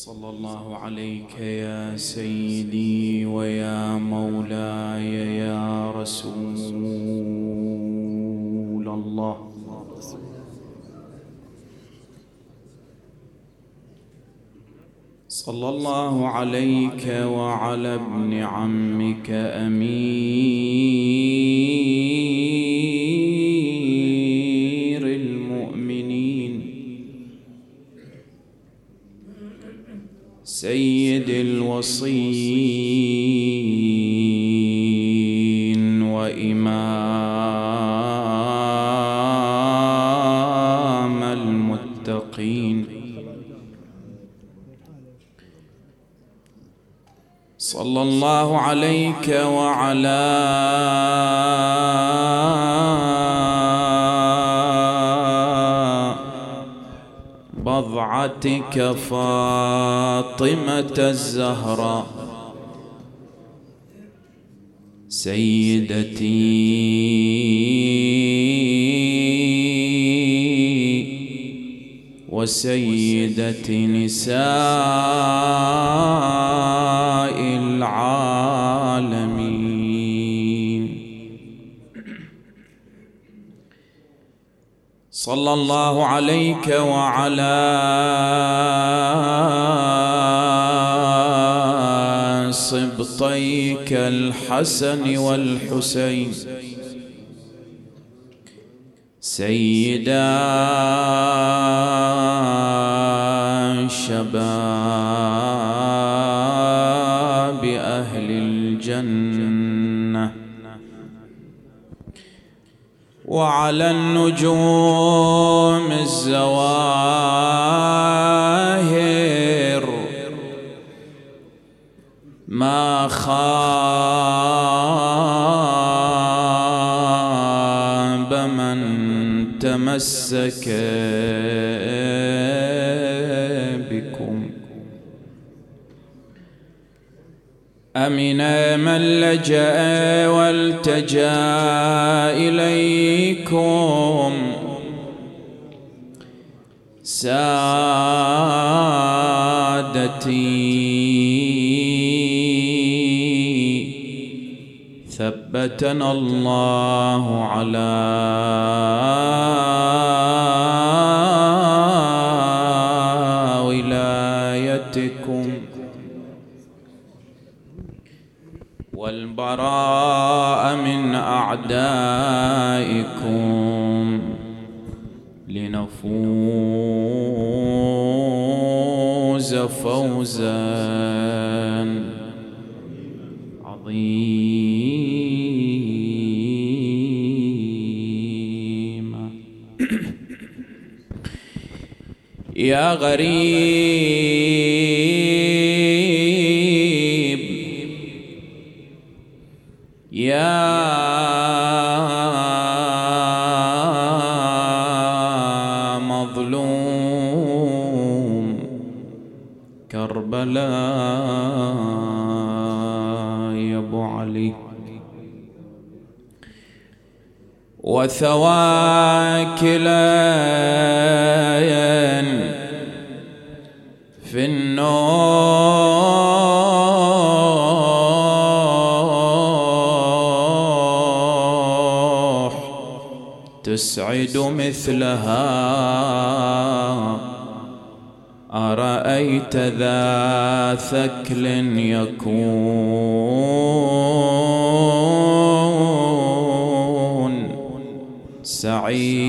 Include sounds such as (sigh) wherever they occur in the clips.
صلى الله عليك يا سيدي ويا مولاي يا رسول الله. صلى الله عليك وعلى ابن عمك امير سيد الوصيين وإمام المتقين. صلى الله عليك وعلى بضعتك فاطمة الزهراء. سيدتي وسيدة نساء العالمين. صلى الله عليك وعلى سبطيك الحسن والحسين. سيدا شباب وعلى النجوم الزواهر. ما خاب من تمسك أمن من لجأ والتجأ إليكم. سادتي ثبتنا الله على أعدائكم لنفوز فوزا عظيما. يا غريب وثواكلا في النوح تسعد مثلها أرأيت ذا ثكل يكون سعيدا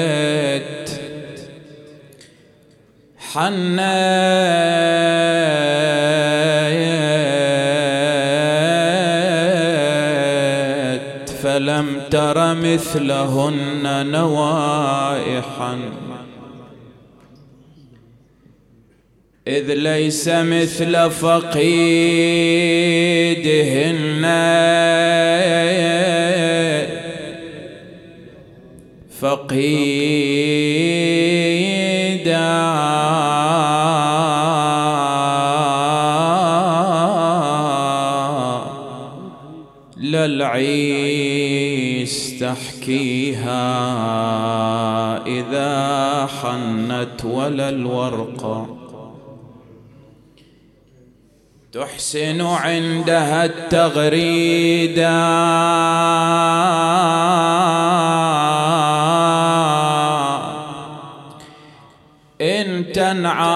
حنيت حنيت فلم تر مثلهن نوائحا. إذ ليس مثل فقيدهن فقيدا حنت ولا الورقة تحسن عندها التغريدة إن تنعى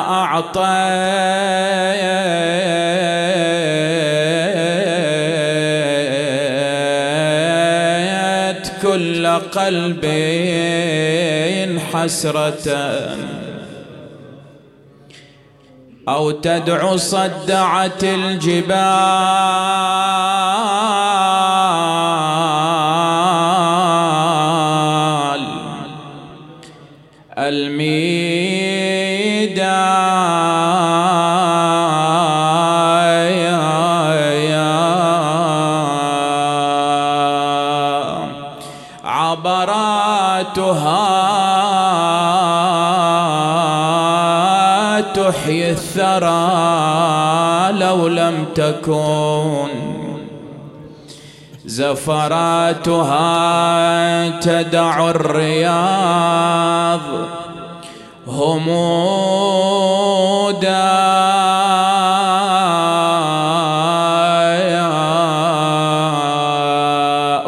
أعطيت كل قلب حسرة. أو تدعو صدعت الجبال. الميدان تحيي الثرى لو لم تكن زفراتها تدع الرياض همودا.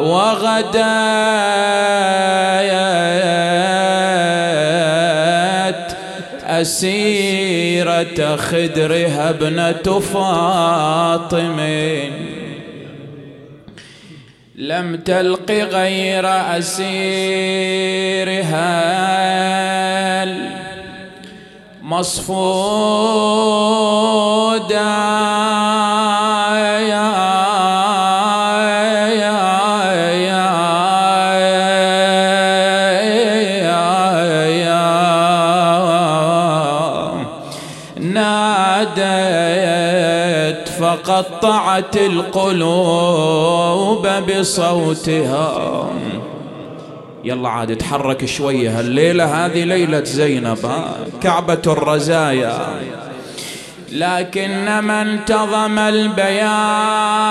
وغدايت أسيرة خدرها ابنة فاطم لم تلق غير أسيرها. مصفودا فقطعت القلوب بصوتها. يلا عاد تحرك شوية هالليلة هذه ليلة زينب كعبة الرزايا. لكن من انتظم البيان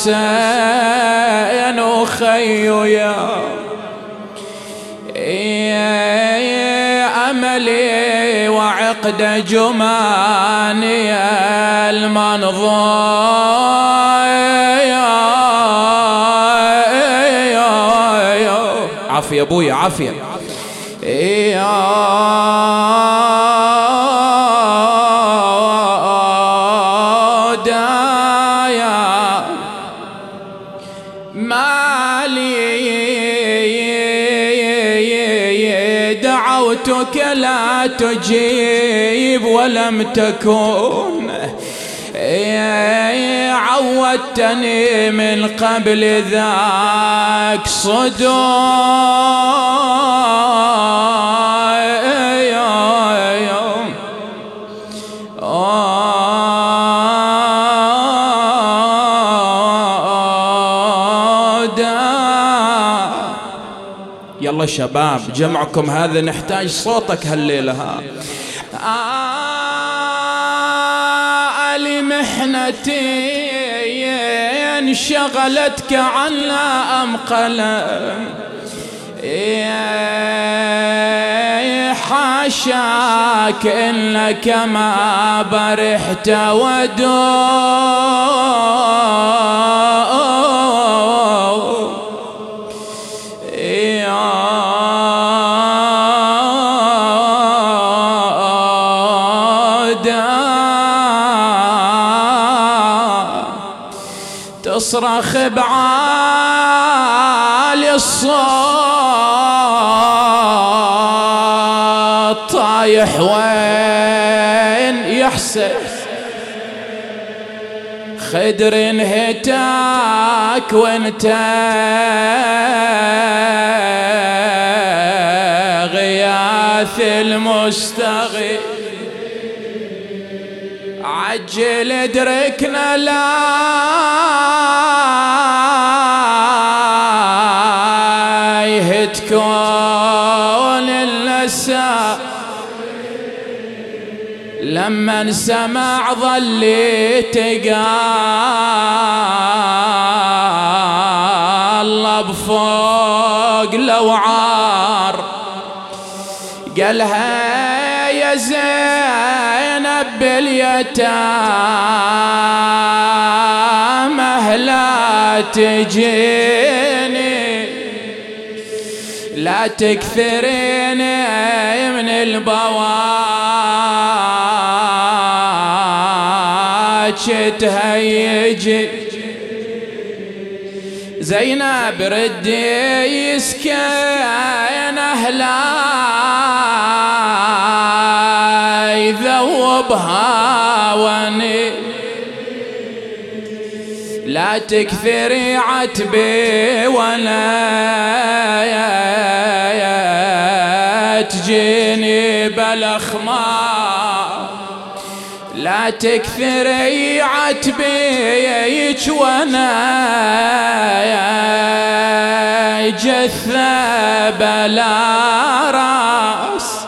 حسين وخي يا أملي وعقد جماني المنظور عافية أبوي عافية. يا لا تجيب ولم تكن. عودتني من قبل ذاك صدى يلا شباب جمعكم هذا نحتاج صوتك هالليلة ها. لمحنتي انشغلتك عنا أم قلم؟ حاشاك إنك ما برحت ودور تصرخ بعالي الصوت. طايح وين يحسن خدر انهتاك وانت غياث المستغيث. عجل ادركنا لا لما سمع ظلي تقال فوق لوعار. قالها يا زينب باليتامى لا تجيني لا تكثرين من البواج تهيجي زينب ردي يسكن أهلا يذوبها وني. لا تكثري عتبي ولا تجيني بالأخمار. لا تكثري عتبيك وأنا جثة بلا راس.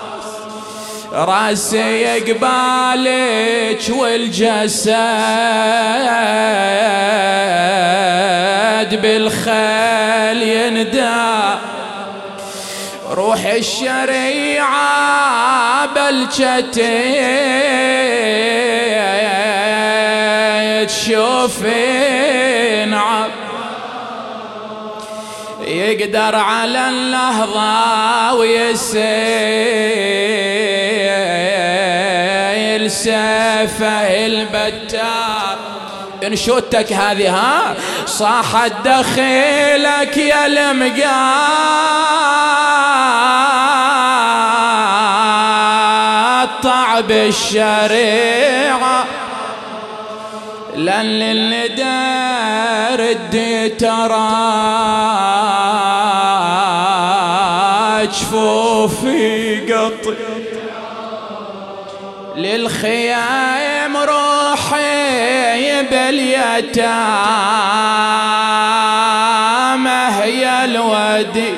راسي قبالك والجسد بالخيل يندى. روح الشريعة بلشتي تشوفين يقدر على اللحظة ويسيل سيفه البتار. انشوتك هذه ها؟ صاحت دخيلك يا المقاطع بالشريعة لن للندى ردي ترى جفوفي قطي للخيام روحي باليتامى هي الودي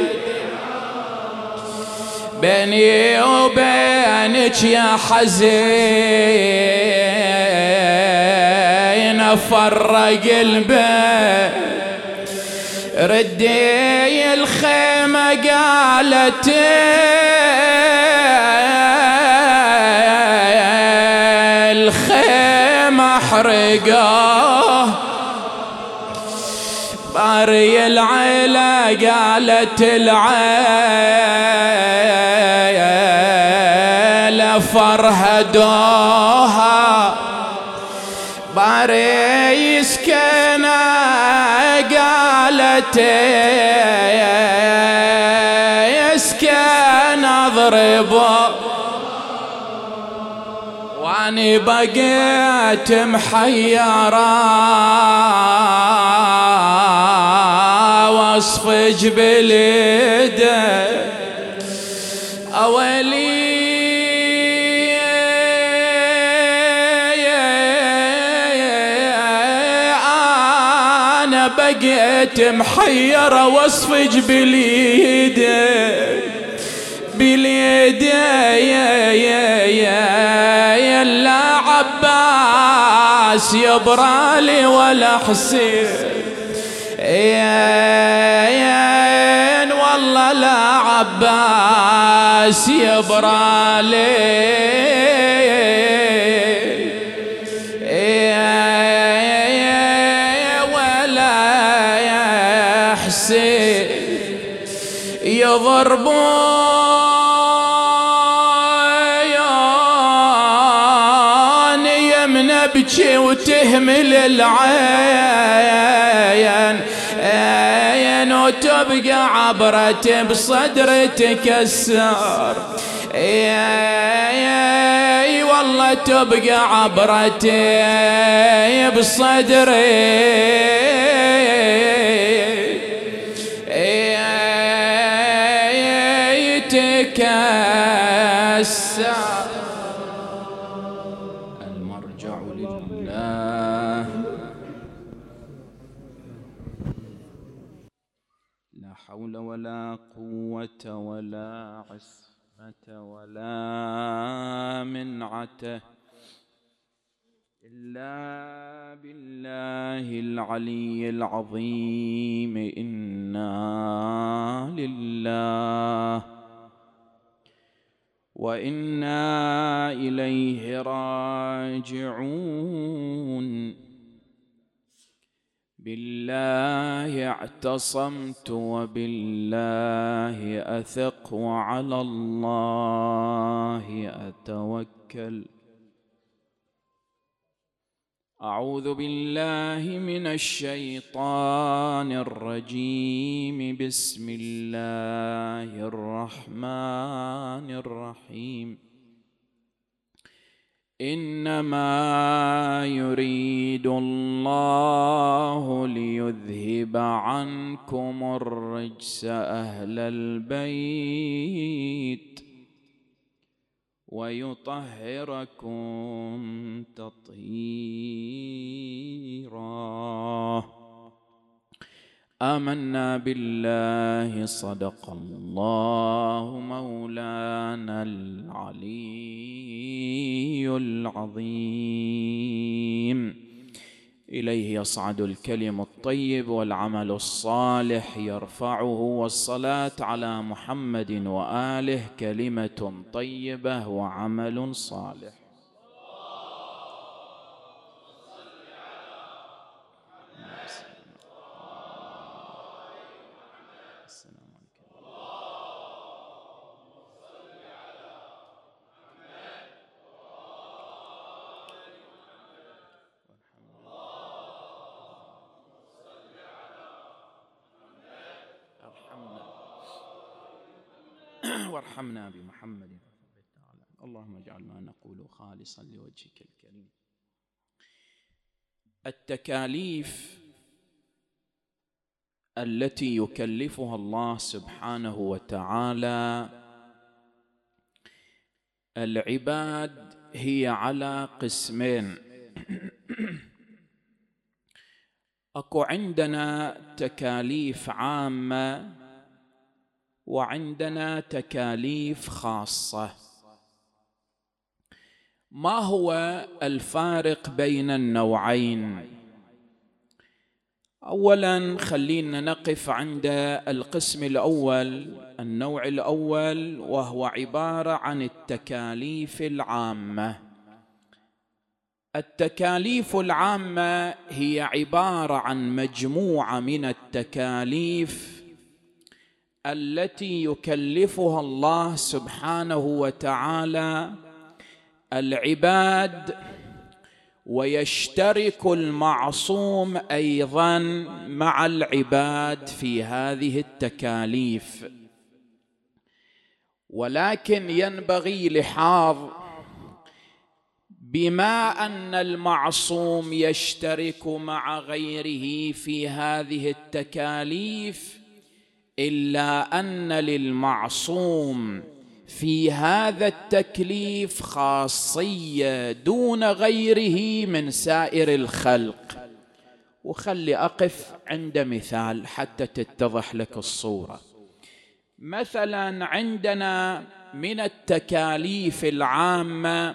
بيني وبينك يا حزين فرق البيت. ردي الخيمة قالت الخيمة حرقة. باري العيلة قالت العيلة فرهدوها باري يسكنه قالت يسكن اضربه واني بقيت محيرة. واصفج باليده محيرة واصفج باليده باليده يا يا يا يا لا عباس يبرالي ولا حسين. يا يا والله لا عباس يبرالي يضربون يمن ابكي وتهمل العين. عين وتبقى عبرة بصدر تكسر اي والله تبقى عبرة بصدري المرجع لله. لا حول ولا قوة ولا عصمة ولا منعة إلا بالله العلي العظيم. إنا لله وإنا إليه راجعون. بالله اعتصمت وبالله أثق وعلى الله أتوكل. أعوذ بالله من الشيطان الرجيم. بسم الله الرحمن الرحيم. إنما يريد الله ليذهب عنكم الرجس أهل البيت. ويطهركم تطهيرا. آمنا بالله صدق الله مولانا العلي العظيم. إليه يصعد الكلم الطيب والعمل الصالح يرفعه والصلاة على محمد وآله كلمة طيبة وعمل صالح. وارحمنا بمحمد اللهم اجعل ما نقول خالصا لوجهك الكريم. التكاليف التي يكلفها الله سبحانه وتعالى العباد هي على قسمين. أكو عندنا تكاليف عامة وعندنا تكاليف خاصة. ما هو الفارق بين النوعين؟ اولا خلينا نقف عند القسم الأول النوع الأول وهو عبارة عن التكاليف العامة. التكاليف العامة هي عبارة عن مجموعة من التكاليف التي يكلفها الله سبحانه وتعالى العباد ويشترك المعصوم أيضا مع العباد في هذه التكاليف. ولكن ينبغي لحاظ بما أن المعصوم يشترك مع غيره في هذه التكاليف إلا أن للمعصوم في هذا التكليف خاصية دون غيره من سائر الخلق. وخلي أقف عند مثال حتى تتضح لك الصورة. مثلا عندنا من التكاليف العامة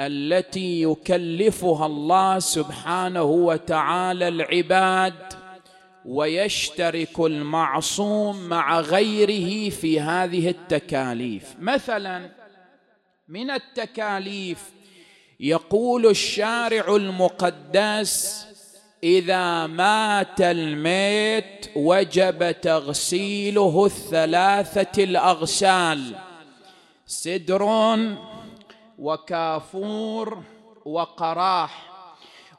التي يكلفها الله سبحانه وتعالى العباد ويشترك المعصوم مع غيره في هذه التكاليف. مثلا من التكاليف يقول الشارع المقدس إذا مات الميت وجب تغسيله الثلاثة الأغسال سدر وكافور وقراح.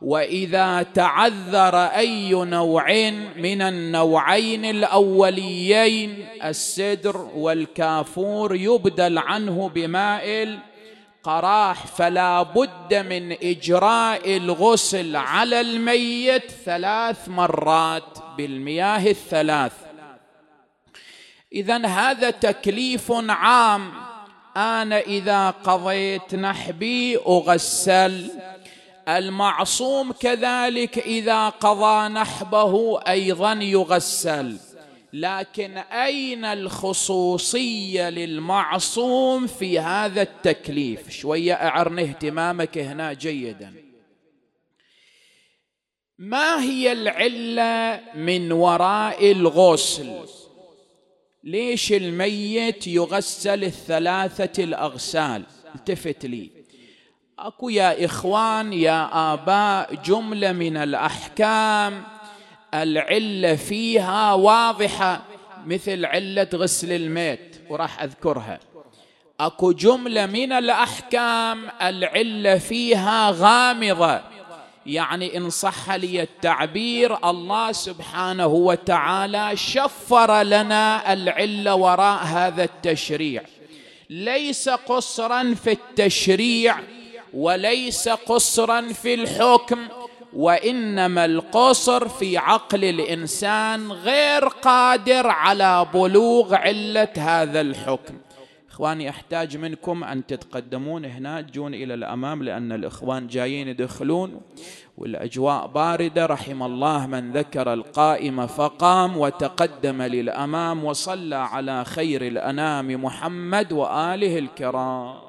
وإذا تعذر أي نوع من النوعين الأوليين السدر والكافور يبدل عنه بماء القراح فلا بد من إجراء الغسل على الميت ثلاث مرات بالمياه الثلاث. اذا هذا تكليف عام. أنا إذا قضيت نحبي أغسل. المعصوم كذلك إذا قضى نحبه أيضا يغسل. لكن أين الخصوصية للمعصوم في هذا التكليف؟ شوية أعرني اهتمامك هنا جيدا. ما هي العلة من وراء الغسل؟ ليش الميت يغسل الثلاثة الأغسال؟ التفت لي. اكو يا اخوان يا اباء جملة من الاحكام. العلة فيها واضحة مثل علة غسل الميت وراح اذكرها. اكو جملة من الاحكام العلة فيها غامضة. يعني إن صح لي التعبير الله سبحانه وتعالى شفر لنا العلة وراء هذا التشريع. ليس قصرا في التشريع وليس قصرا في الحكم وإنما القصر في عقل الإنسان غير قادر على بلوغ علة هذا الحكم. إخواني أحتاج منكم أن تتقدمون هنا. تجون إلى الأمام لأن الإخوان جايين يدخلون. والأجواء باردة رحم الله من ذكر القائم فقام وتقدم للأمام وصلى على خير الأنام محمد وآله الكرام.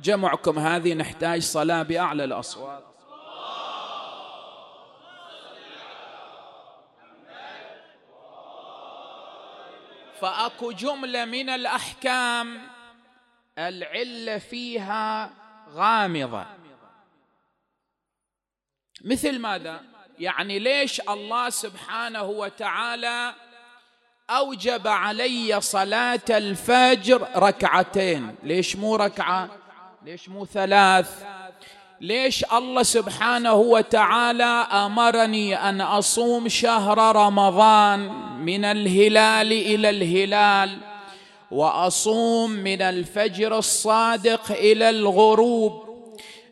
جمعكم هذه نحتاج صلاة بأعلى الأصوات. فأكو جملة من الأحكام العلة فيها غامضة. مثل ماذا؟ يعني ليش الله سبحانه وتعالى أوجب علي صلاة الفجر ركعتين؟ ليش مو ركعة؟ ليش مو ثلاث؟ ليش الله سبحانه وتعالى أمرني أن أصوم شهر رمضان من الهلال إلى الهلال وأصوم من الفجر الصادق إلى الغروب؟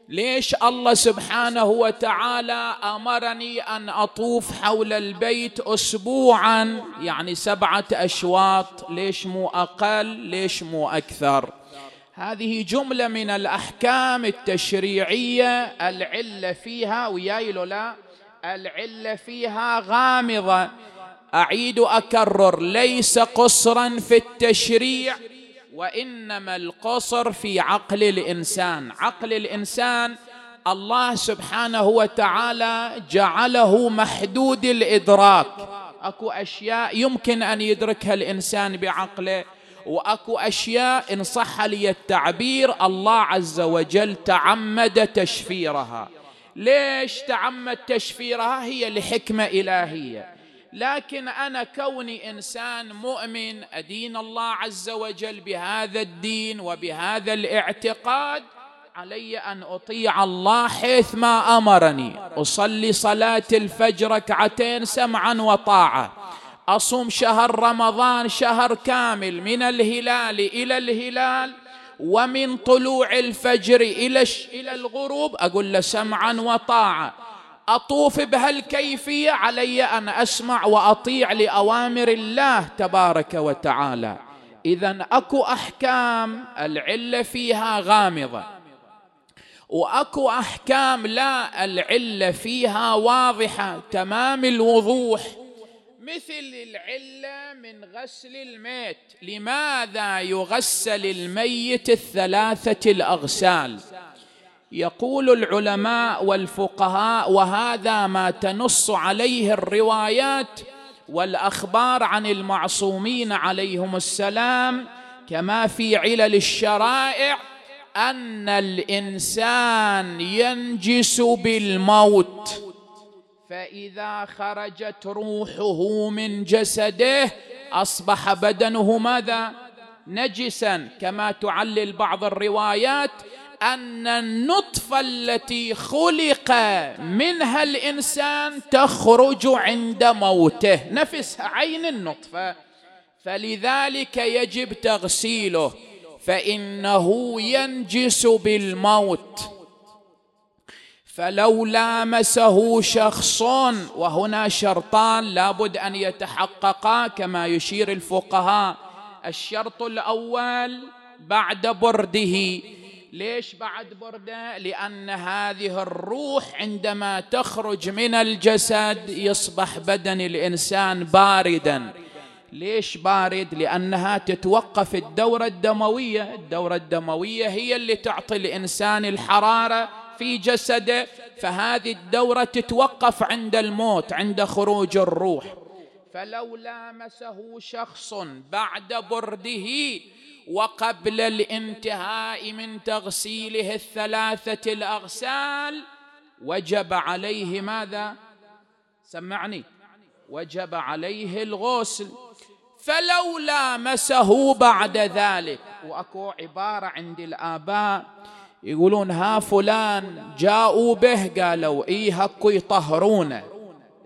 ليش الله سبحانه وتعالى أمرني أن أطوف حول البيت اسبوعا؟ يعني سبعة أشواط ليش مو أقل؟ ليش مو أكثر؟ هذه جملة من الأحكام التشريعية العلة فيها وياي لا العلة فيها غامضة. أعيد أكرر ليس قصرا في التشريع وإنما القصر في عقل الإنسان. عقل الإنسان الله سبحانه وتعالى جعله محدود الإدراك. أكو أشياء يمكن أن يدركها الإنسان بعقله. وأكو أشياء إن صح لي التعبير الله عز وجل تعمد تشفيرها. ليش تعمد تشفيرها؟ هي لحكمة إلهية. لكن أنا كوني إنسان مؤمن أدين الله عز وجل بهذا الدين وبهذا الاعتقاد علي أن أطيع الله حيث ما أمرني. أصلي صلاة الفجر ركعتين سمعا وطاعة. أصوم شهر رمضان شهر كامل من الهلال إلى الهلال ومن طلوع الفجر إلى إلى الغروب أقول له سمعا وطاعة. أطوف بهالكيفية علي أن أسمع وأطيع لأوامر الله تبارك وتعالى. اذا أكو أحكام العلة فيها غامضة. وأكو أحكام لا العلة فيها واضحة. تمام الوضوح. مثل العلة من غسل الميت. لماذا يغسل الميت الثلاثة الأغسال؟ يقول العلماء والفقهاء وهذا ما تنص عليه الروايات والأخبار عن المعصومين عليهم السلام كما في علل الشرائع أن الإنسان ينجس بالموت. فإذا خرجت روحه من جسده أصبح بدنه ماذا؟ نجسا. كما تعلل بعض الروايات أن النطفة التي خلق منها الإنسان تخرج عند موته. نفسها عين النطفة. فلذلك يجب تغسيله فإنه ينجس بالموت. فلو لامسه شخص وهنا شرطان لابد أن يتحققا كما يشير الفقهاء. الشرط الأول بعد برده. ليش بعد برده؟ لأن هذه الروح عندما تخرج من الجسد يصبح بدن الإنسان باردا. ليش بارد؟ لأنها تتوقف الدورة الدموية. الدورة الدموية هي اللي تعطي الإنسان الحرارة في جسده فهذه الدورة تتوقف عند الموت عند خروج الروح. فلو لامسه شخص بعد برده وقبل الانتهاء من تغسيله الثلاثة الأغسال وجب عليه ماذا؟ سمعني. وجب عليه الغسل. فلو لامسه بعد ذلك وأكو عبارة عند الآباء يقولون ها فلان جاءوا به قالوا إيه هكو يطهرونه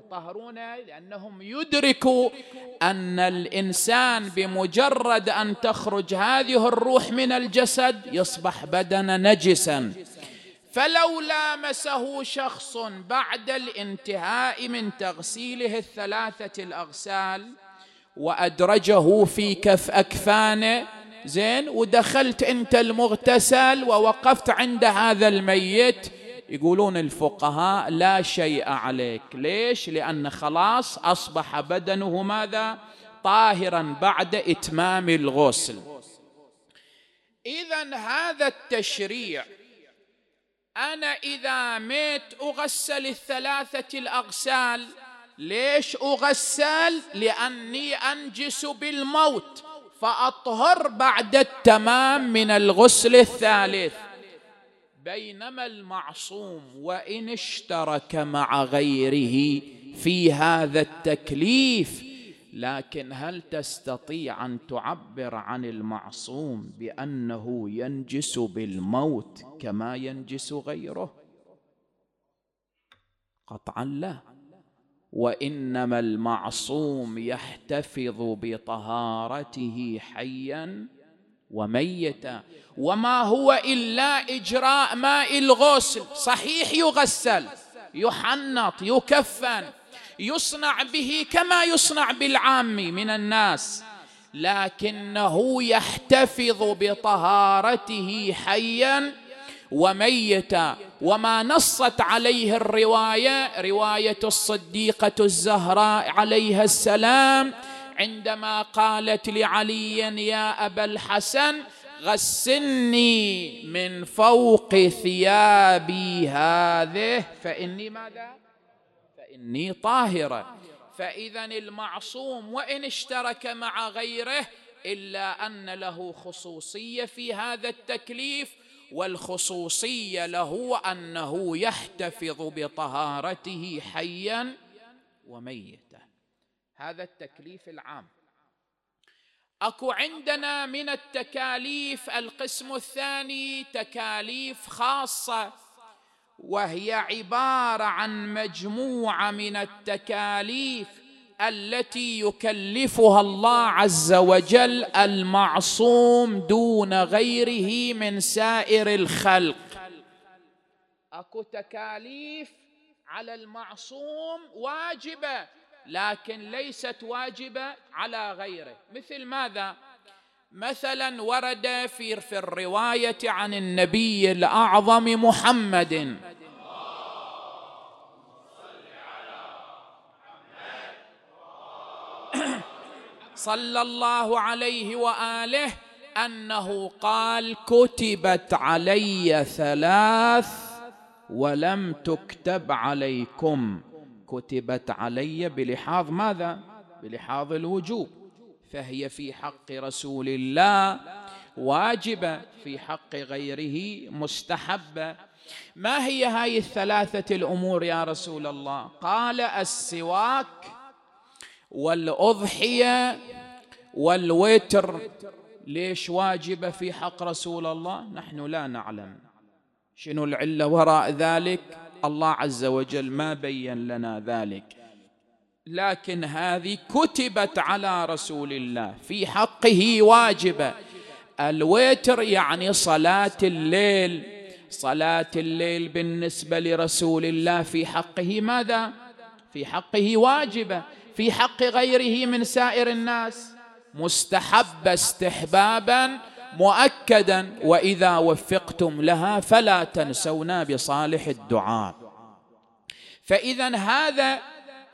يطهرونه لأنهم يدركوا أن الإنسان بمجرد أن تخرج هذه الروح من الجسد يصبح بدنا نجسا. فلو لامسه شخص بعد الانتهاء من تغسيله الثلاثة الأغسال وأدرجه في كف أكفانه زين ودخلت أنت المغتسل ووقفت عند هذا الميت. يقولون الفقهاء لا شيء عليك. ليش؟ لأن خلاص أصبح بدنه ماذا؟ طاهرا بعد إتمام الغسل. اذا هذا التشريع أنا إذا ميت أغسل الثلاثة الأغسال. ليش أغسل؟ لأني أنجس بالموت. فأطهر بعد التمام من الغسل الثالث. بينما المعصوم وإن اشترك مع غيره في هذا التكليف لكن هل تستطيع أن تعبر عن المعصوم بأنه ينجس بالموت كما ينجس غيره؟ قطعا لا. وإنما المعصوم يحتفظ بطهارته حيا وميتا. وما هو إلا إجراء ماء الغسل. صحيح يغسل يحنط يكفن يصنع به كما يصنع بالعام من الناس لكنه يحتفظ بطهارته حيا وميتا وما نصت عليه الرواية رواية الصديقة الزهراء عليها السلام عندما قالت لعلي يا أبا الحسن غسلني من فوق ثيابي هذه فإني ماذا؟ فإني طاهرة. فاذا المعصوم وإن اشترك مع غيره إلا أن له خصوصية في هذا التكليف والخصوصية له أنه يحتفظ بطهارته حيا وميتا. هذا التكليف العام. أكو عندنا من التكاليف القسم الثاني تكاليف خاصة وهي عبارة عن مجموعة من التكاليف التي يكلفها الله عز وجل المعصوم دون غيره من سائر الخلق. اكو تكاليف على المعصوم واجبة لكن ليست واجبة على غيره. مثل ماذا؟ مثلا ورد في في الرواية عن النبي الأعظم محمد. صلى الله عليه وآله أنه قال كتبت علي ثلاث ولم تكتب عليكم. كتبت علي بلحاظ ماذا؟ بلحاظ الوجوب. فهي في حق رسول الله واجبة في حق غيره مستحبة. ما هي هاي الثلاثة الأمور يا رسول الله؟ قال السواك والأضحية والوتر ليش واجبة في حق رسول الله؟ نحن لا نعلم. شنو العلة وراء ذلك؟ الله عز وجل ما بين لنا ذلك. لكن هذه كتبت على رسول الله في حقه واجبة. الوتر يعني صلاة الليل. صلاة الليل بالنسبة لرسول الله في حقه ماذا؟ في حقه واجبة. في حق غيره من سائر الناس مستحب استحبابا مؤكدا وإذا وفقتم لها فلا تنسونا بصالح الدعاء. فاذا هذا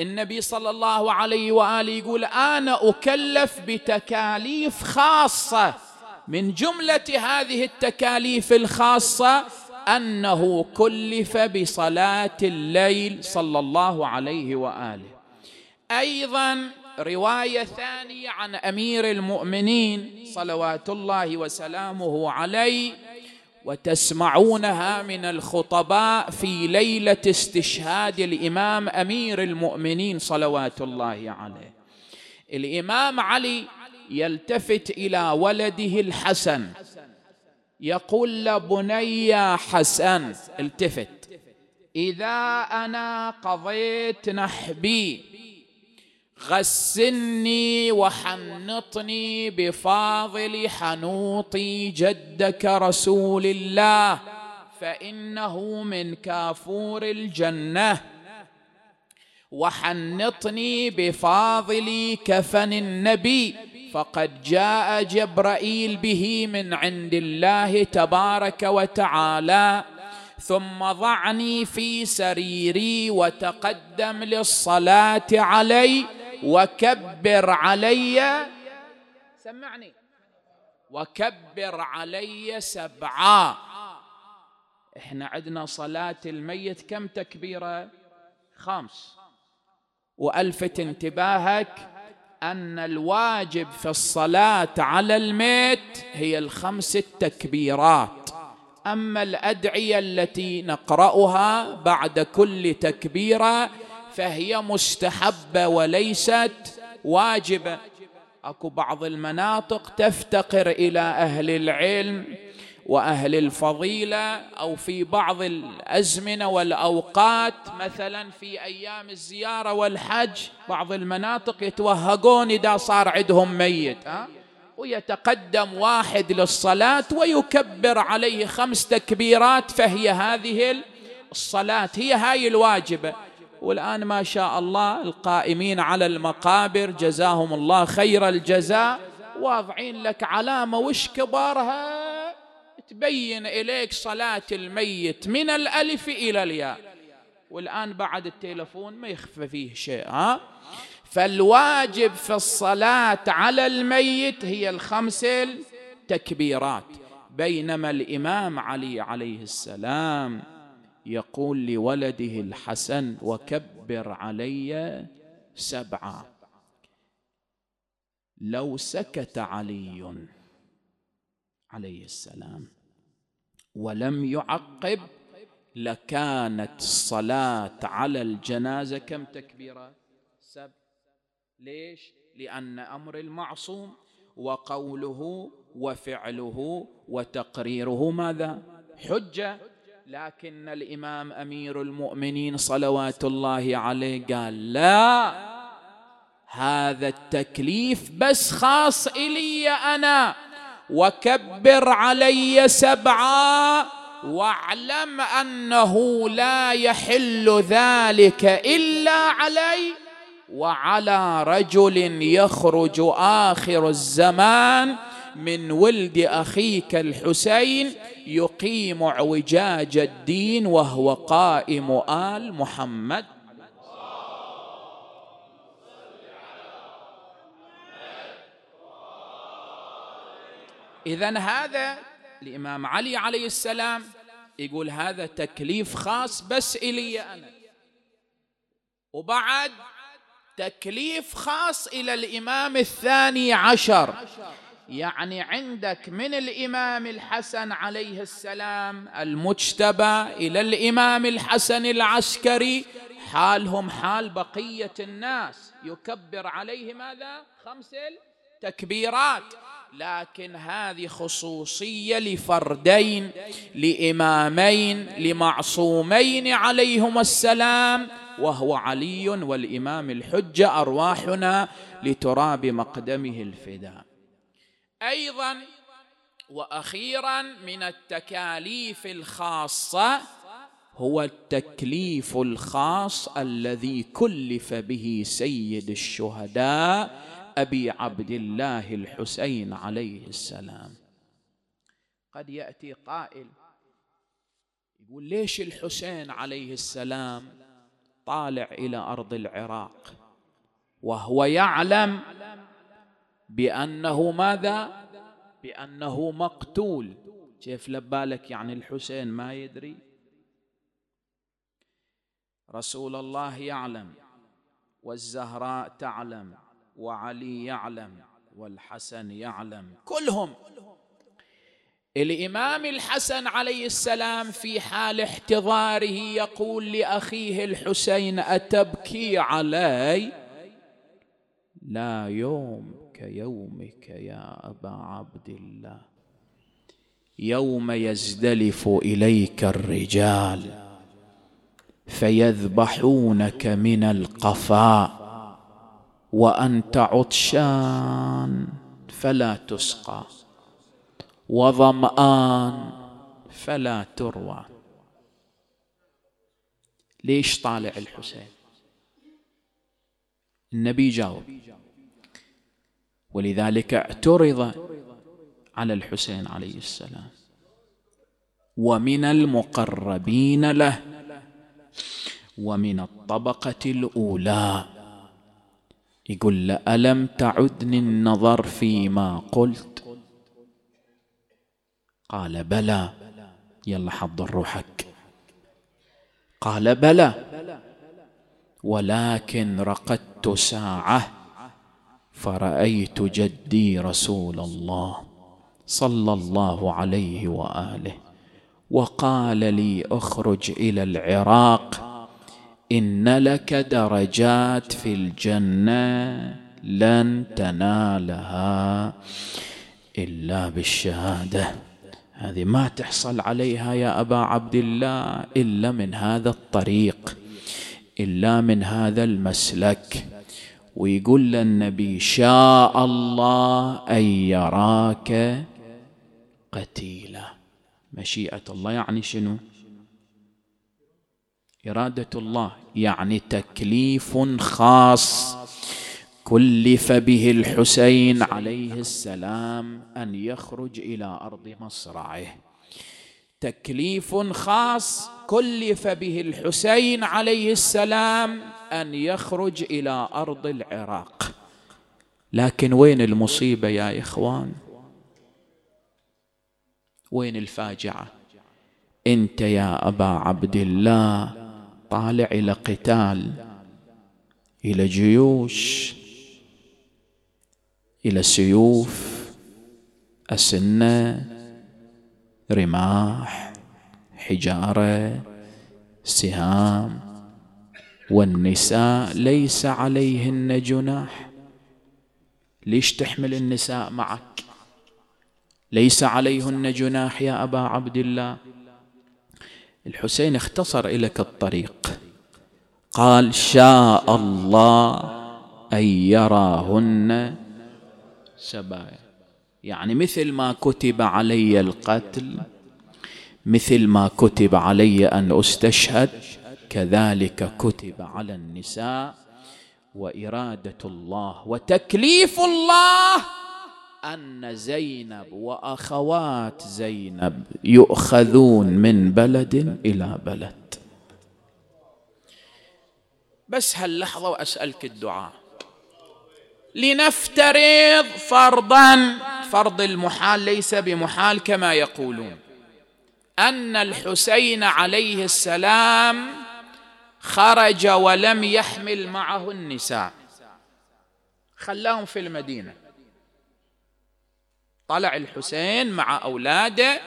النبي صلى الله عليه وآله يقول أنا أكلف بتكاليف خاصة. من جملة هذه التكاليف الخاصة أنه كلف بصلاة الليل صلى الله عليه وآله. أيضا رواية ثانية عن أمير المؤمنين صلوات الله وسلامه عليه وتسمعونها من الخطباء في ليلة استشهاد الإمام أمير المؤمنين صلوات الله عليه. الإمام علي يلتفت إلى ولده الحسن يقول لبني حسن التفت. إذا أنا قضيت نحبي غسلني وحنطني بفاضل حنوط جدك رسول الله فإنه من كافور الجنة. وحنطني بفاضل كفن النبي فقد جاء جبرائيل به من عند الله تبارك وتعالى ثم ضعني في سريري وتقدم للصلاة علي وكبر علي. سمعني. وكبر علي سبعا. إحنا عندنا صلاة الميت كم تكبيرة؟ خمس. وألفت انتباهك أن الواجب في الصلاة على الميت هي الخمس التكبيرات. أما الأدعية التي نقرأها بعد كل تكبيرة فهي مستحبة وليست واجبة. أكو بعض المناطق تفتقر إلى أهل العلم وأهل الفضيلة أو في بعض الأزمنة والأوقات مثلا في أيام الزيارة والحج بعض المناطق يتوهقون إذا صار عندهم ميت ها؟ ويتقدم واحد للصلاة ويكبر عليه خمس تكبيرات فهي هذه الصلاة هي هاي الواجبة. والآن ما شاء الله القائمين على المقابر جزاهم الله خير الجزاء. واضعين لك علامة وش كبارها؟ تبين إليك صلاة الميت من الألف إلى الياء. والآن بعد التلفون ما يخفى فيه شيء ها؟ فالواجب في الصلاة على الميت هي الخمس التكبيرات. بينما الإمام علي عليه السلام يقول لولده الحسن وكبر علي سبعا. لو سكت علي عليه السلام ولم يعقب لكانت الصلاة على الجنازة كم تكبيرة سب. ليش؟ لأن أمر المعصوم وقوله وفعله وتقريره ماذا؟ حجة. لكن الإمام أمير المؤمنين صلوات الله عليه قال لا هذا التكليف بس خاص إلي أنا وكبر علي سبعا واعلم أنه لا يحل ذلك إلا علي وعلى رجل يخرج آخر الزمان من ولد أخيك الحسين يقيم اعوجاج الدين وهو قائم آل محمد. اذا هذا الإمام علي عليه السلام يقول هذا تكليف خاص بس إلي أنا. وبعد تكليف خاص إلى الإمام الثاني عشر. يعني عندك من الإمام الحسن عليه السلام المجتبى إلى الإمام الحسن العسكري حالهم حال بقية الناس. يكبر عليه ماذا؟ خمس تكبيرات لكن هذه خصوصية لفردين لإمامين لمعصومين عليهما السلام. وهو علي والإمام الحجة أرواحنا لتراب مقدمه الفداء. أيضا وأخيرا من التكاليف الخاصة هو التكليف الخاص الذي كلف به سيد الشهداء أبي عبد الله الحسين عليه السلام. قد يأتي قائل يقول ليش الحسين عليه السلام طالع إلى أرض العراق وهو يعلم بأنه ماذا؟ بأنه مقتول. كيف لبالك يعني الحسين؟ ما يدري. رسول الله يعلم والزهراء تعلم وعلي يعلم والحسن يعلم. كلهم. الإمام الحسن عليه السلام في حال احتضاره يقول لأخيه الحسين أتبكي علي؟ لا يوم. كيومك يا أبا عبد الله. يوم يزدلف إليك الرجال فيذبحونك من القفاء وأنت عطشان فلا تسقى وظمآن فلا تروى. ليش طالع الحسين؟ النبي جاوب. ولذلك اعترض على الحسين عليه السلام. ومن المقربين له ومن الطبقة الأولى. يقول له ألم تعدني النظر فيما قلت؟ قال بلى. يلا حضر روحك. قال بلى. ولكن رقدت ساعة فرأيت جدي رسول الله صلى الله عليه وآله وقال لي اخرج إلى العراق إن لك درجات في الجنة لن تنالها إلا بالشهادة. هذه ما تحصل عليها يا أبا عبد الله إلا من هذا الطريق إلا من هذا المسلك. ويقول للنبي شاء الله أن يراك قتيلا. مشيئة الله يعني شنو؟ إرادة الله يعني تكليف خاص. كلف به الحسين عليه السلام أن يخرج إلى أرض مصرعه. تكليف خاص كلف به الحسين عليه السلام أن يخرج إلى أرض العراق. لكن وين المصيبة يا إخوان؟ وين الفاجعة؟ أنت يا أبا عبد الله طالع إلى قتال إلى جيوش إلى سيوف أسنة رماح حجارة سهام. والنساء ليس عليهن جناح. ليش تحمل النساء معك؟ ليس عليهن جناح يا أبا عبد الله. الحسين اختصر لك الطريق. قال شاء الله أن يراهن سبايا. يعني مثل ما كتب علي القتل مثل ما كتب علي أن أستشهد كذلك كتب على النساء وإرادة الله وتكليف الله أن زينب وأخوات زينب يؤخذون من بلد إلى بلد. بس هاللحظة وأسألك الدعاء. لنفترض فرضا فرض المحال ليس بمحال كما يقولون. أن الحسين عليه السلام خرج ولم يحمل معه النساء. خلاهم في المدينة. طلع الحسين مع أولاده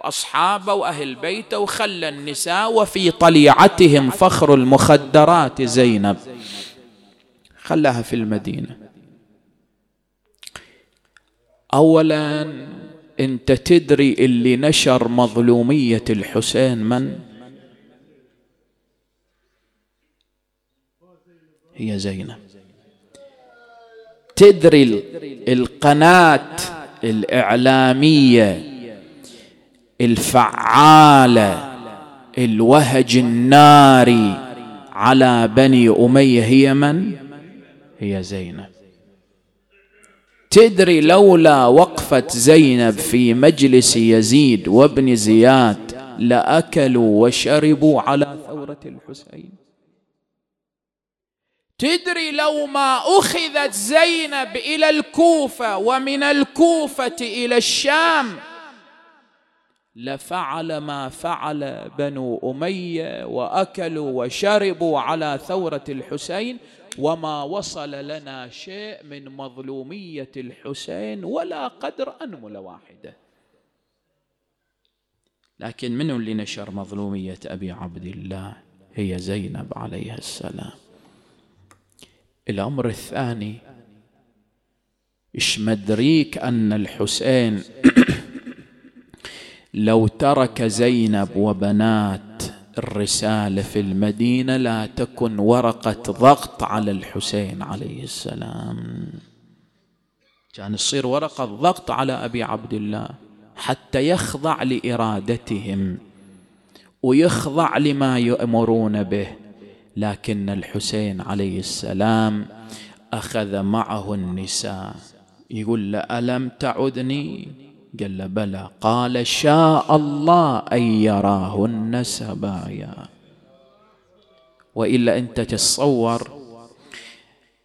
وأصحابه وأهل بيته وخلى النساء وفي طليعتهم فخر المخدرات زينب. خلاها في المدينة. اولا أنت تدري اللي نشر مظلومية الحسين من؟ هي زينب تدري القناة الإعلامية الفعالة الوهج الناري على بني أمية هي من؟ هي زينب تدري لولا وقفة زينب في مجلس يزيد وابن زياد لأكلوا وشربوا على ثورة الحسين؟ تدري لو ما أخذت زينب إلى الكوفة ومن الكوفة إلى الشام لفعل ما فعل بنو أمية وأكلوا وشربوا على ثورة الحسين وما وصل لنا شيء من مظلومية الحسين ولا قدر أنملة واحدة. لكن من اللي نشر مظلومية أبي عبد الله؟ هي زينب عليها السلام. الأمر الثاني إيش مدريك أن الحسين (clears throat) لو ترك زينب وبنات الرسالة في المدينة لا تكن ورقة ضغط على الحسين عليه السلام. كان يصير ورقة ضغط على أبي عبد الله حتى يخضع لإرادتهم ويخضع لما يأمرون به. لكن الحسين عليه السلام أخذ معه النساء. يقول له ألم تعدني؟ قال له بلى. قال شاء الله أن يراهن سبايا. وإلا أنت تتصور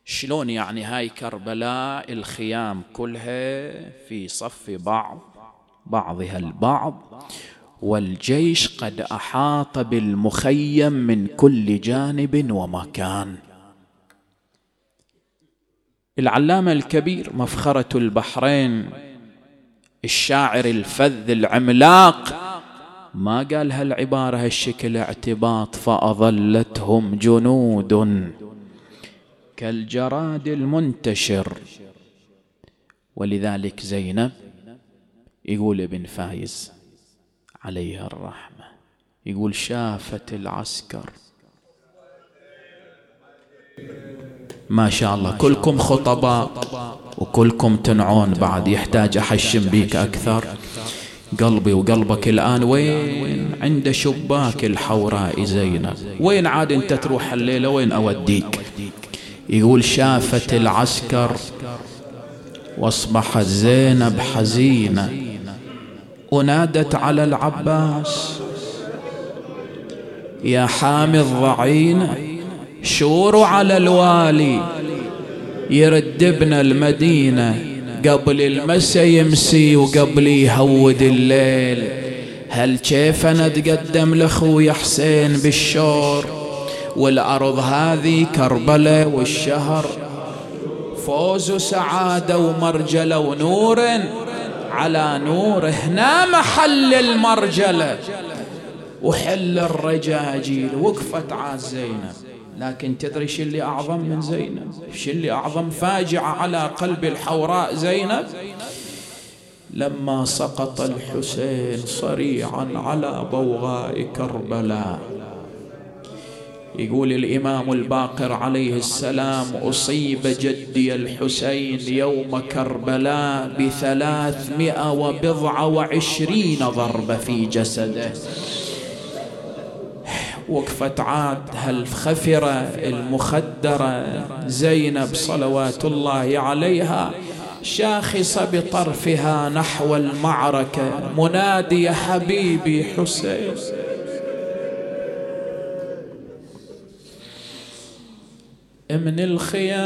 شلون يعني هاي كربلاء الخيام كلها في صف بعض بعضها البعض والجيش قد أحاط بالمخيم من كل جانب ومكان. العلامة الكبير مفخرة البحرين الشاعر الفذ العملاق ما قال هالعبارة هالشكل اعتباط فأظلتهم جنود. كالجراد المنتشر. ولذلك زينب يقول ابن فايز عليها الرحمة. يقول شافت العسكر. ما شاء الله. كلكم خطباء وكلكم تنعون بعد. يحتاج أحشم بيك أكثر. قلبي وقلبك الآن وين؟ عند شباك الحوراء زينب. وين عاد أنت تروح الليلة؟ وين أوديك؟ يقول شافت العسكر. وأصبحت زينب حزينة. ونادت على العباس يا حامي الضعينة شوروا على الوالي يرد ابن المدينة قبل المسا يمسي وقبل يهود الليل. هل كيف أنا اتقدم لأخوي حسين بالشور؟ والأرض هذه كربلة والشهر فوز وسعادة ومرجلة ونور. على نور هنا محل المرجلة وحل الرجاجيل. وقفت عاد زينب. لكن تدري شو اللي أعظم من زينب؟ شو اللي أعظم فاجعة على قلب الحوراء زينب؟ لما سقط الحسين صريعا على بوغاء كربلاء. يقول الإمام الباقر عليه السلام أصيب جدي الحسين يوم كربلاء بثلاثمائة وبضع وعشرين ضربة في جسده. وقفت عاد هالخفرة المخدرة؟ زينب صلوات الله عليها شاخصة بطرفها نحو المعركة منادية حبيبي حسين. من الخيام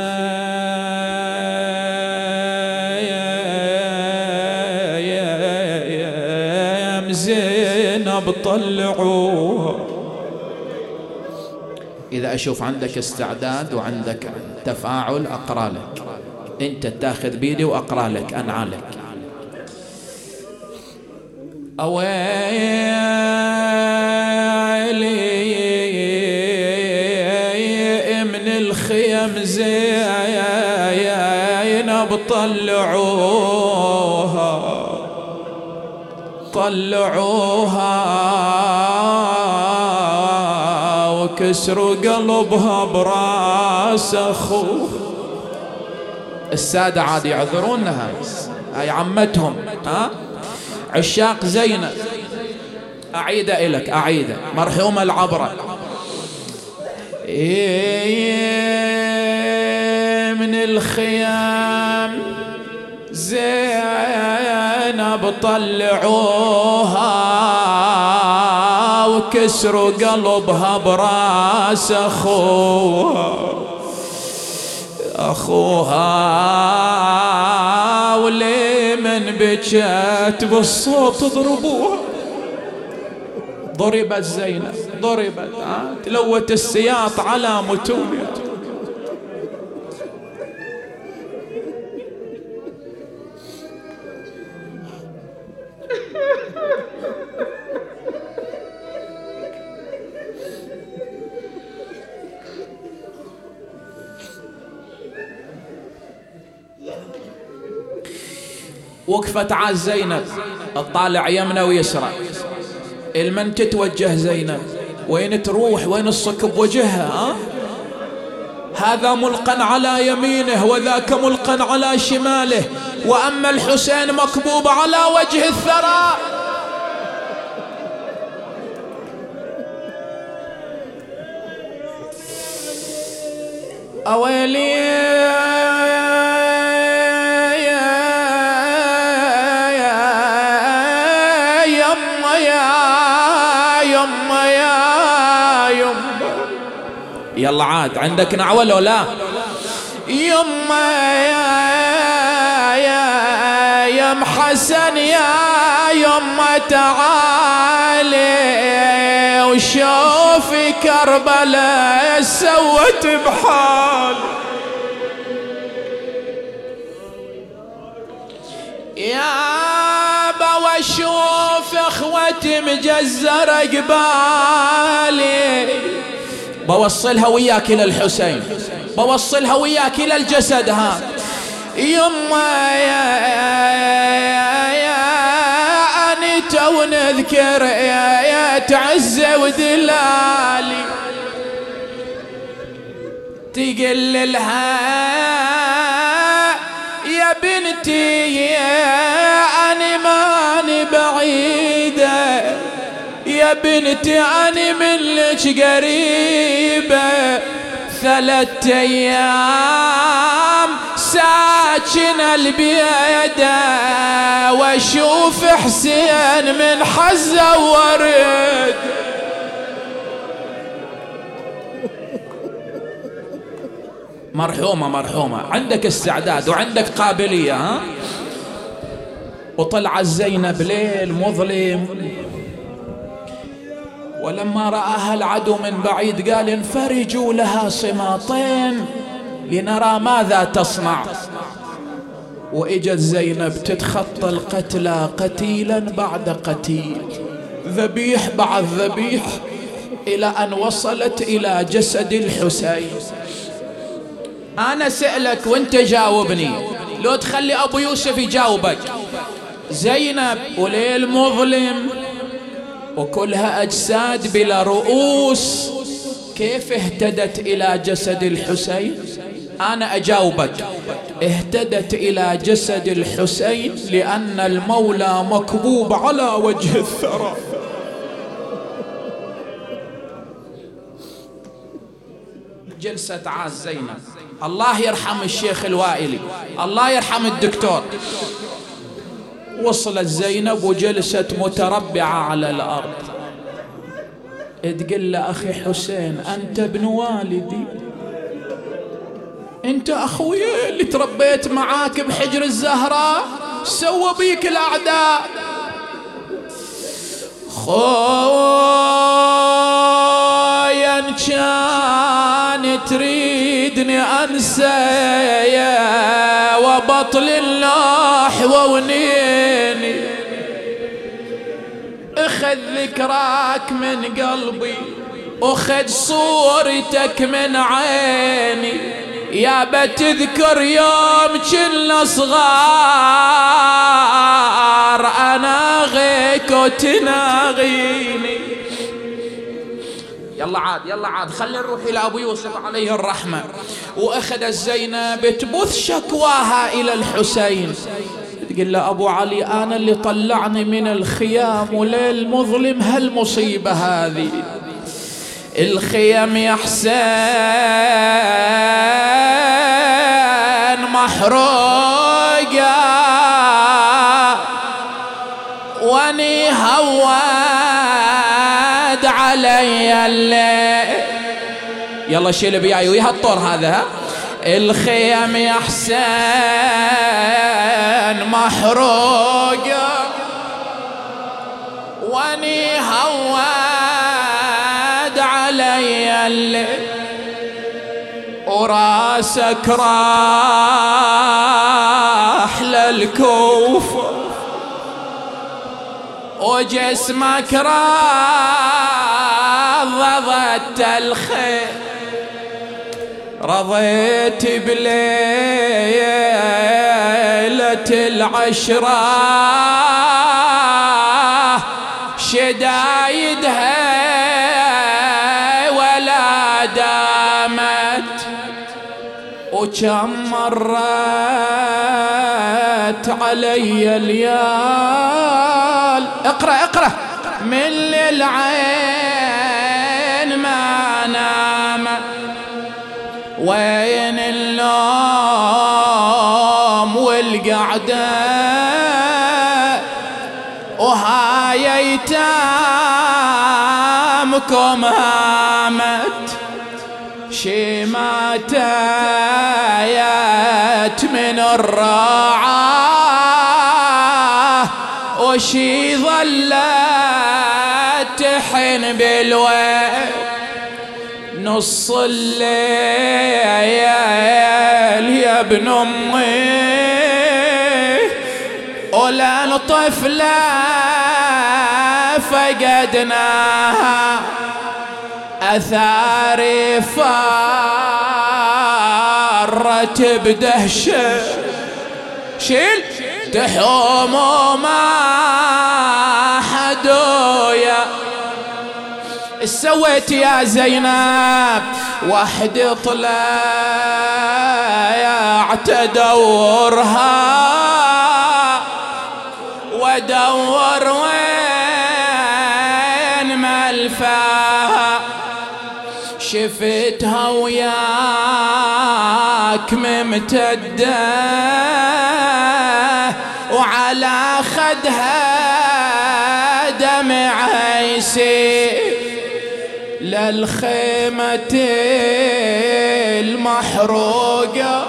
زينب طلعوها إذا أشوف عندك استعداد وعندك تفاعل أقرأ لك. أنت تأخذ بيدي وأقرأ لك أنعى لك. الخيم زين بطلعوها طلعوها وكسروا قلبها براس أخوه. السادة عاد يعذرونها هاي عمتهم ها؟ عشاق زينب. أعيد إلك أعيد مرحومة العبرة. إيه من الخيام زينب طلعوها وكسروا قلبها براس أخوها. أخوها ولمن بكت بالصوت ضربوها. ضربت زينب ضربت تلوت السياط على متونها وقفت عاد زينب. تطالع يمنى ويسرى. المن تتوجه زينب. وين تروح؟ وين الصك بوجهها؟ ها؟ هذا ملقا على يمينه وذاك ملقا على شماله. وأما الحسين مكبوب على وجه الثرى. أويلي؟ يلا عاد عندك نعوة لو لا؟ يما يا يا يا حسن يا يما تعالي وشوفي كربلاء سوت بحال يا واشوف إخوتي مجزرة قبالي. بوصلها وياك إلى الحسين. بوصلها وياك إلى الجسد ها. يما يا, يا, يا أني تو نذكر يا, يا تعزة ودلالي تقل لها يا بنتي يا أني ماني بعيدة. يا بنتي أني منك قريبة ثلاث أيام ساكن البيدة وأشوف حسين من حزة ورد. مرحومة مرحومة. عندك استعداد وعندك قابلية ها؟ وطلع زينب ليل مظلم. ولما رآها العدو من بعيد قال انفرجوا لها صماطين لنرى ماذا تصنع. وإجت زينب تتخطى القتلى قتيلا بعد قتيل. ذبيح بعد ذبيح إلى أن وصلت إلى جسد الحسين. أنا سألك وأنت جاوبني. لو تخلي أبو يوسف يجاوبك. زينب وليل مظلم وكلها أجساد بلا رؤوس. كيف اهتدت إلى جسد الحسين؟ أنا أجاوبك. اهتدت إلى جسد الحسين لأن المولى مكبوب على وجه الثرى. جلسة عاز زينب. الله يرحم الشيخ الوائلي. الله يرحم الدكتور. وصلت زينب وجلست متربعة على الأرض. تقول له أخي حسين أنت ابن والدي. أنت أخوي اللي تربيت معاك بحجر الزهراء؟ سوى بيك الأعداء. خويا كان تريدني أنسى وبطل الله ونيني أخذ ذكراك من قلبي أخذ صورتك من عيني. يا بتذكر يوم كنا صغار أنا غيك وتناغيني. يلا عاد يلا عاد خلينا نروح إلى أبو يوسف عليه الرحمة. وأخذ زينب تبث شكواها إلى الحسين. تقول له أبو علي أنا اللي طلعني من الخيام وليل مظلم هالمصيبة هذه؟ الخيم يا حسين محروقة واني هواد علي الليل. يلا شيل بياي ويا الطور هذا الخيم يا حسين محروقة وأني هواد علي الليل. وراسك راح للكوفة وجسمك رضضت الخير. رضيت بليلة العشرة. شدايدها ولا دامت. وكم مرت علي الليال اقرأ اقرأ. من للعين وين النوم والقعدة؟ وهاي ايتامكم هامت شماتات من الراعة وشي ظلت تحن بالوين نص الليل يا ابن أمي. ولا الطفلة فقدناها أثاري فارت بدهشة. شيل تحوم وما سويت يا زينب وحدي طلعت ادورها وأدور وين ملفاها شفتها وياك ممتدة. وعلى خدها دمع يسير للخيمة المحروقة.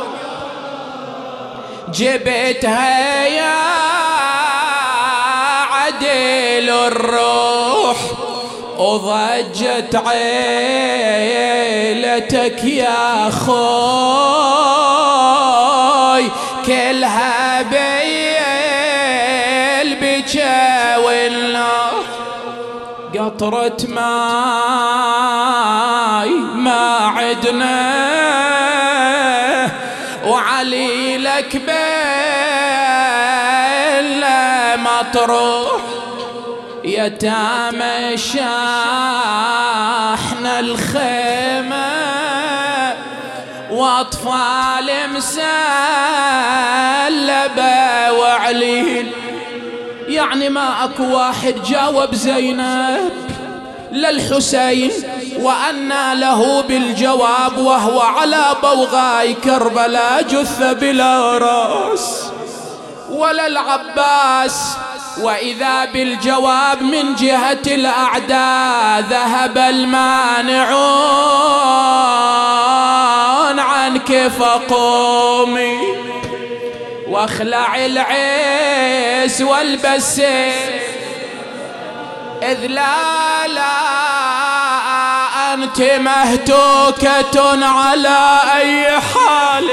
جبتها يا عدل الروح وضجت عيلتك يا خوي. كلها بيل قطرة ماي ما عدنا. وعلي لك بيل مطروح يتامى شاحنا الخيمة. وأطفال مسلبة وعليل. يعني ما أكو واحد جاوب زينب. للحسين وأنى له بالجواب وهو على بوغاي كربلاء جث بلا راس. ولا العباس وإذا بالجواب من جهة الأعداء ذهب المانعون عنك فقومي وأخلع العيس والبس إذ لا لا أنت مهتوكة على أي حال.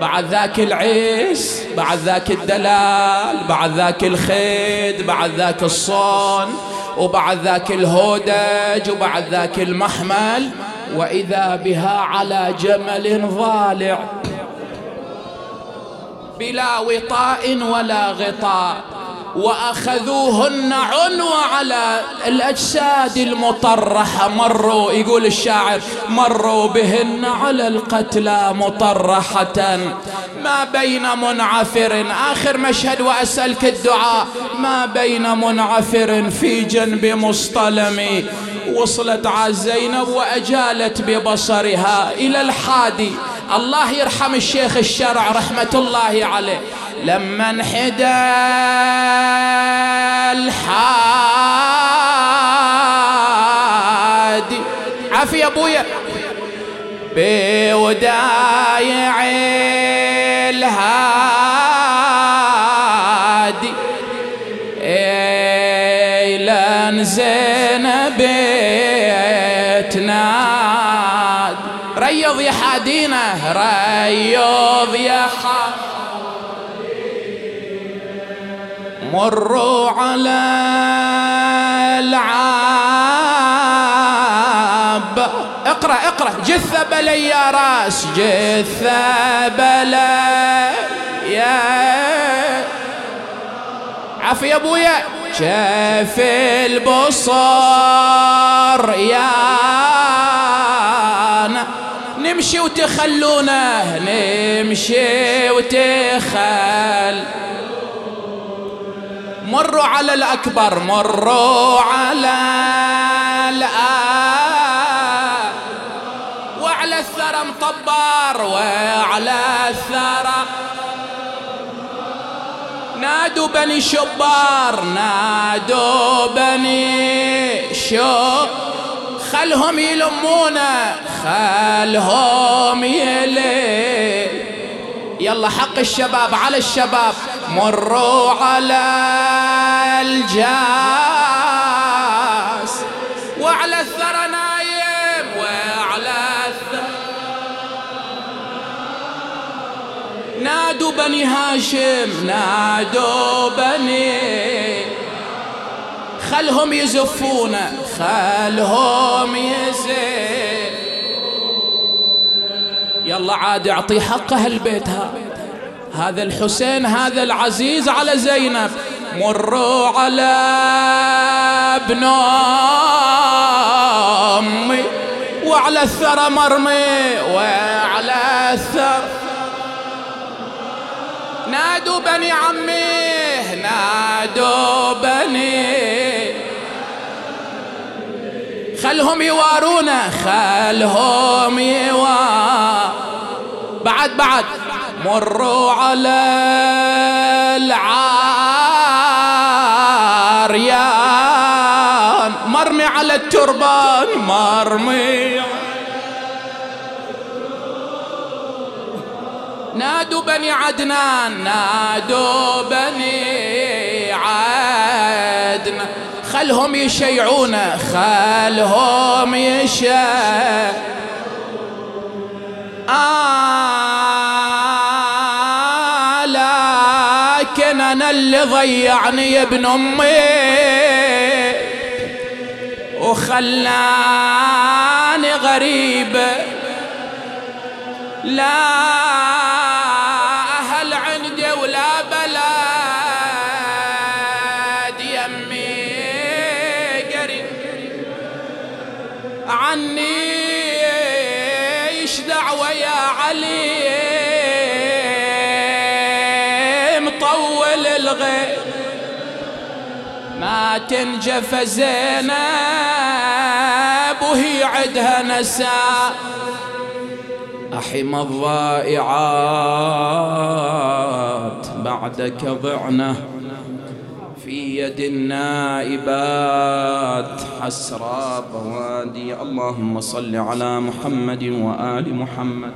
بعد ذاك العيس بعد ذاك الدلال بعد ذاك الخيد بعد ذاك الصون وبعد ذاك الهودج وبعد ذاك المحمل وإذا بها على جمل ضالع. بلا وطاء ولا غطاء. وأخذوهن عنوة على الأجساد المطرحة. مروا يقول الشاعر مروا بهن على القتلى مطرحة. ما بين منعفر آخر مشهد وأسألك الدعاء. ما بين منعفر في جنب مصطلم وصلت على زينب وأجالت ببصرها إلى الحادي. الله يرحم الشيخ الشرع رحمة الله عليه. لما انحدى الحادي عافية أبويا. بودايع الهادي إلى زينب تناد. ريض يا حادينا ريض يا حادينا مروا على العاب. اقرأ اقرأ. جثة بلي يا راس جثة بلي يا عافية أبويا. شاف البصر يا نمشي وتخلونا نمشي وتخل. مروا على الأكبر مروا على وعلى الثرى مطبر وعلى الثرى نادوا بني شبار نادوا بني شو خلهم يلمونا خلهم يلي يلا حق الشباب على الشباب. مروا على الجاس. وعلى الثرى نايم وعلى الثرى نادوا بني هاشم نادوا بني خلهم يزفون خلهم يزف يلا عاد اعطي حقه البيت هذا الحسين هذا العزيز على زينب. مروا على ابن أمي وعلى الثرى مرمي وعلى الثرى. نادوا بني عمي نادوا بني خلهم يوارونا خلهم يوار بعد بعد. مروا على العاريان. مرمي على التربان مرمي. نادوا بني عدنان نادوا بني خلهم يشيعون خلهم يشيعون آه لكن أنا اللي ضيعني يا ابن أمي. وخلاني غريب. لا تنجف زينب وهي عدها نساء أحم الضائعات بعدك ضعنة في يد النائبات حسرى بوادي. اللهم صل على محمد وآل محمد.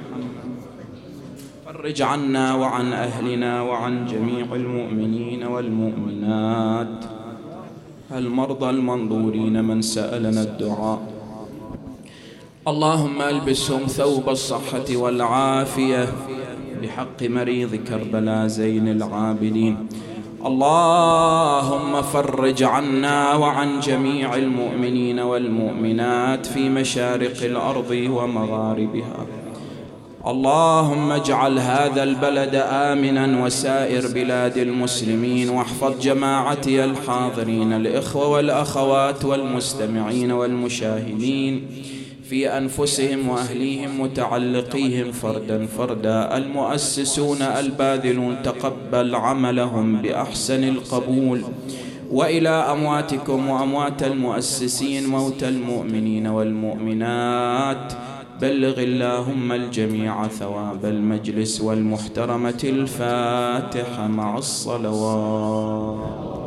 فرج عنا وعن أهلنا وعن جميع المؤمنين والمؤمنات. المرضى المنظورين من سألنا الدعاء. اللهم ألبسهم ثوب الصحة والعافية بحق مريض كربلاء زين العابدين. اللهم فرج عنا وعن جميع المؤمنين والمؤمنات في مشارق الأرض ومغاربها. اللهم اجعل هذا البلد آمنا وسائر بلاد المسلمين واحفظ جماعتي الحاضرين الإخوة والأخوات والمستمعين والمشاهدين في أنفسهم وأهليهم متعلقيهم فردا فردا المؤسسون الباذلون تقبل عملهم بأحسن القبول وإلى أمواتكم وأموات المؤسسين موت المؤمنين والمؤمنات. بلغ اللهم الجميع ثواب المجلس والمحترمة الفاتحة مع الصلوات.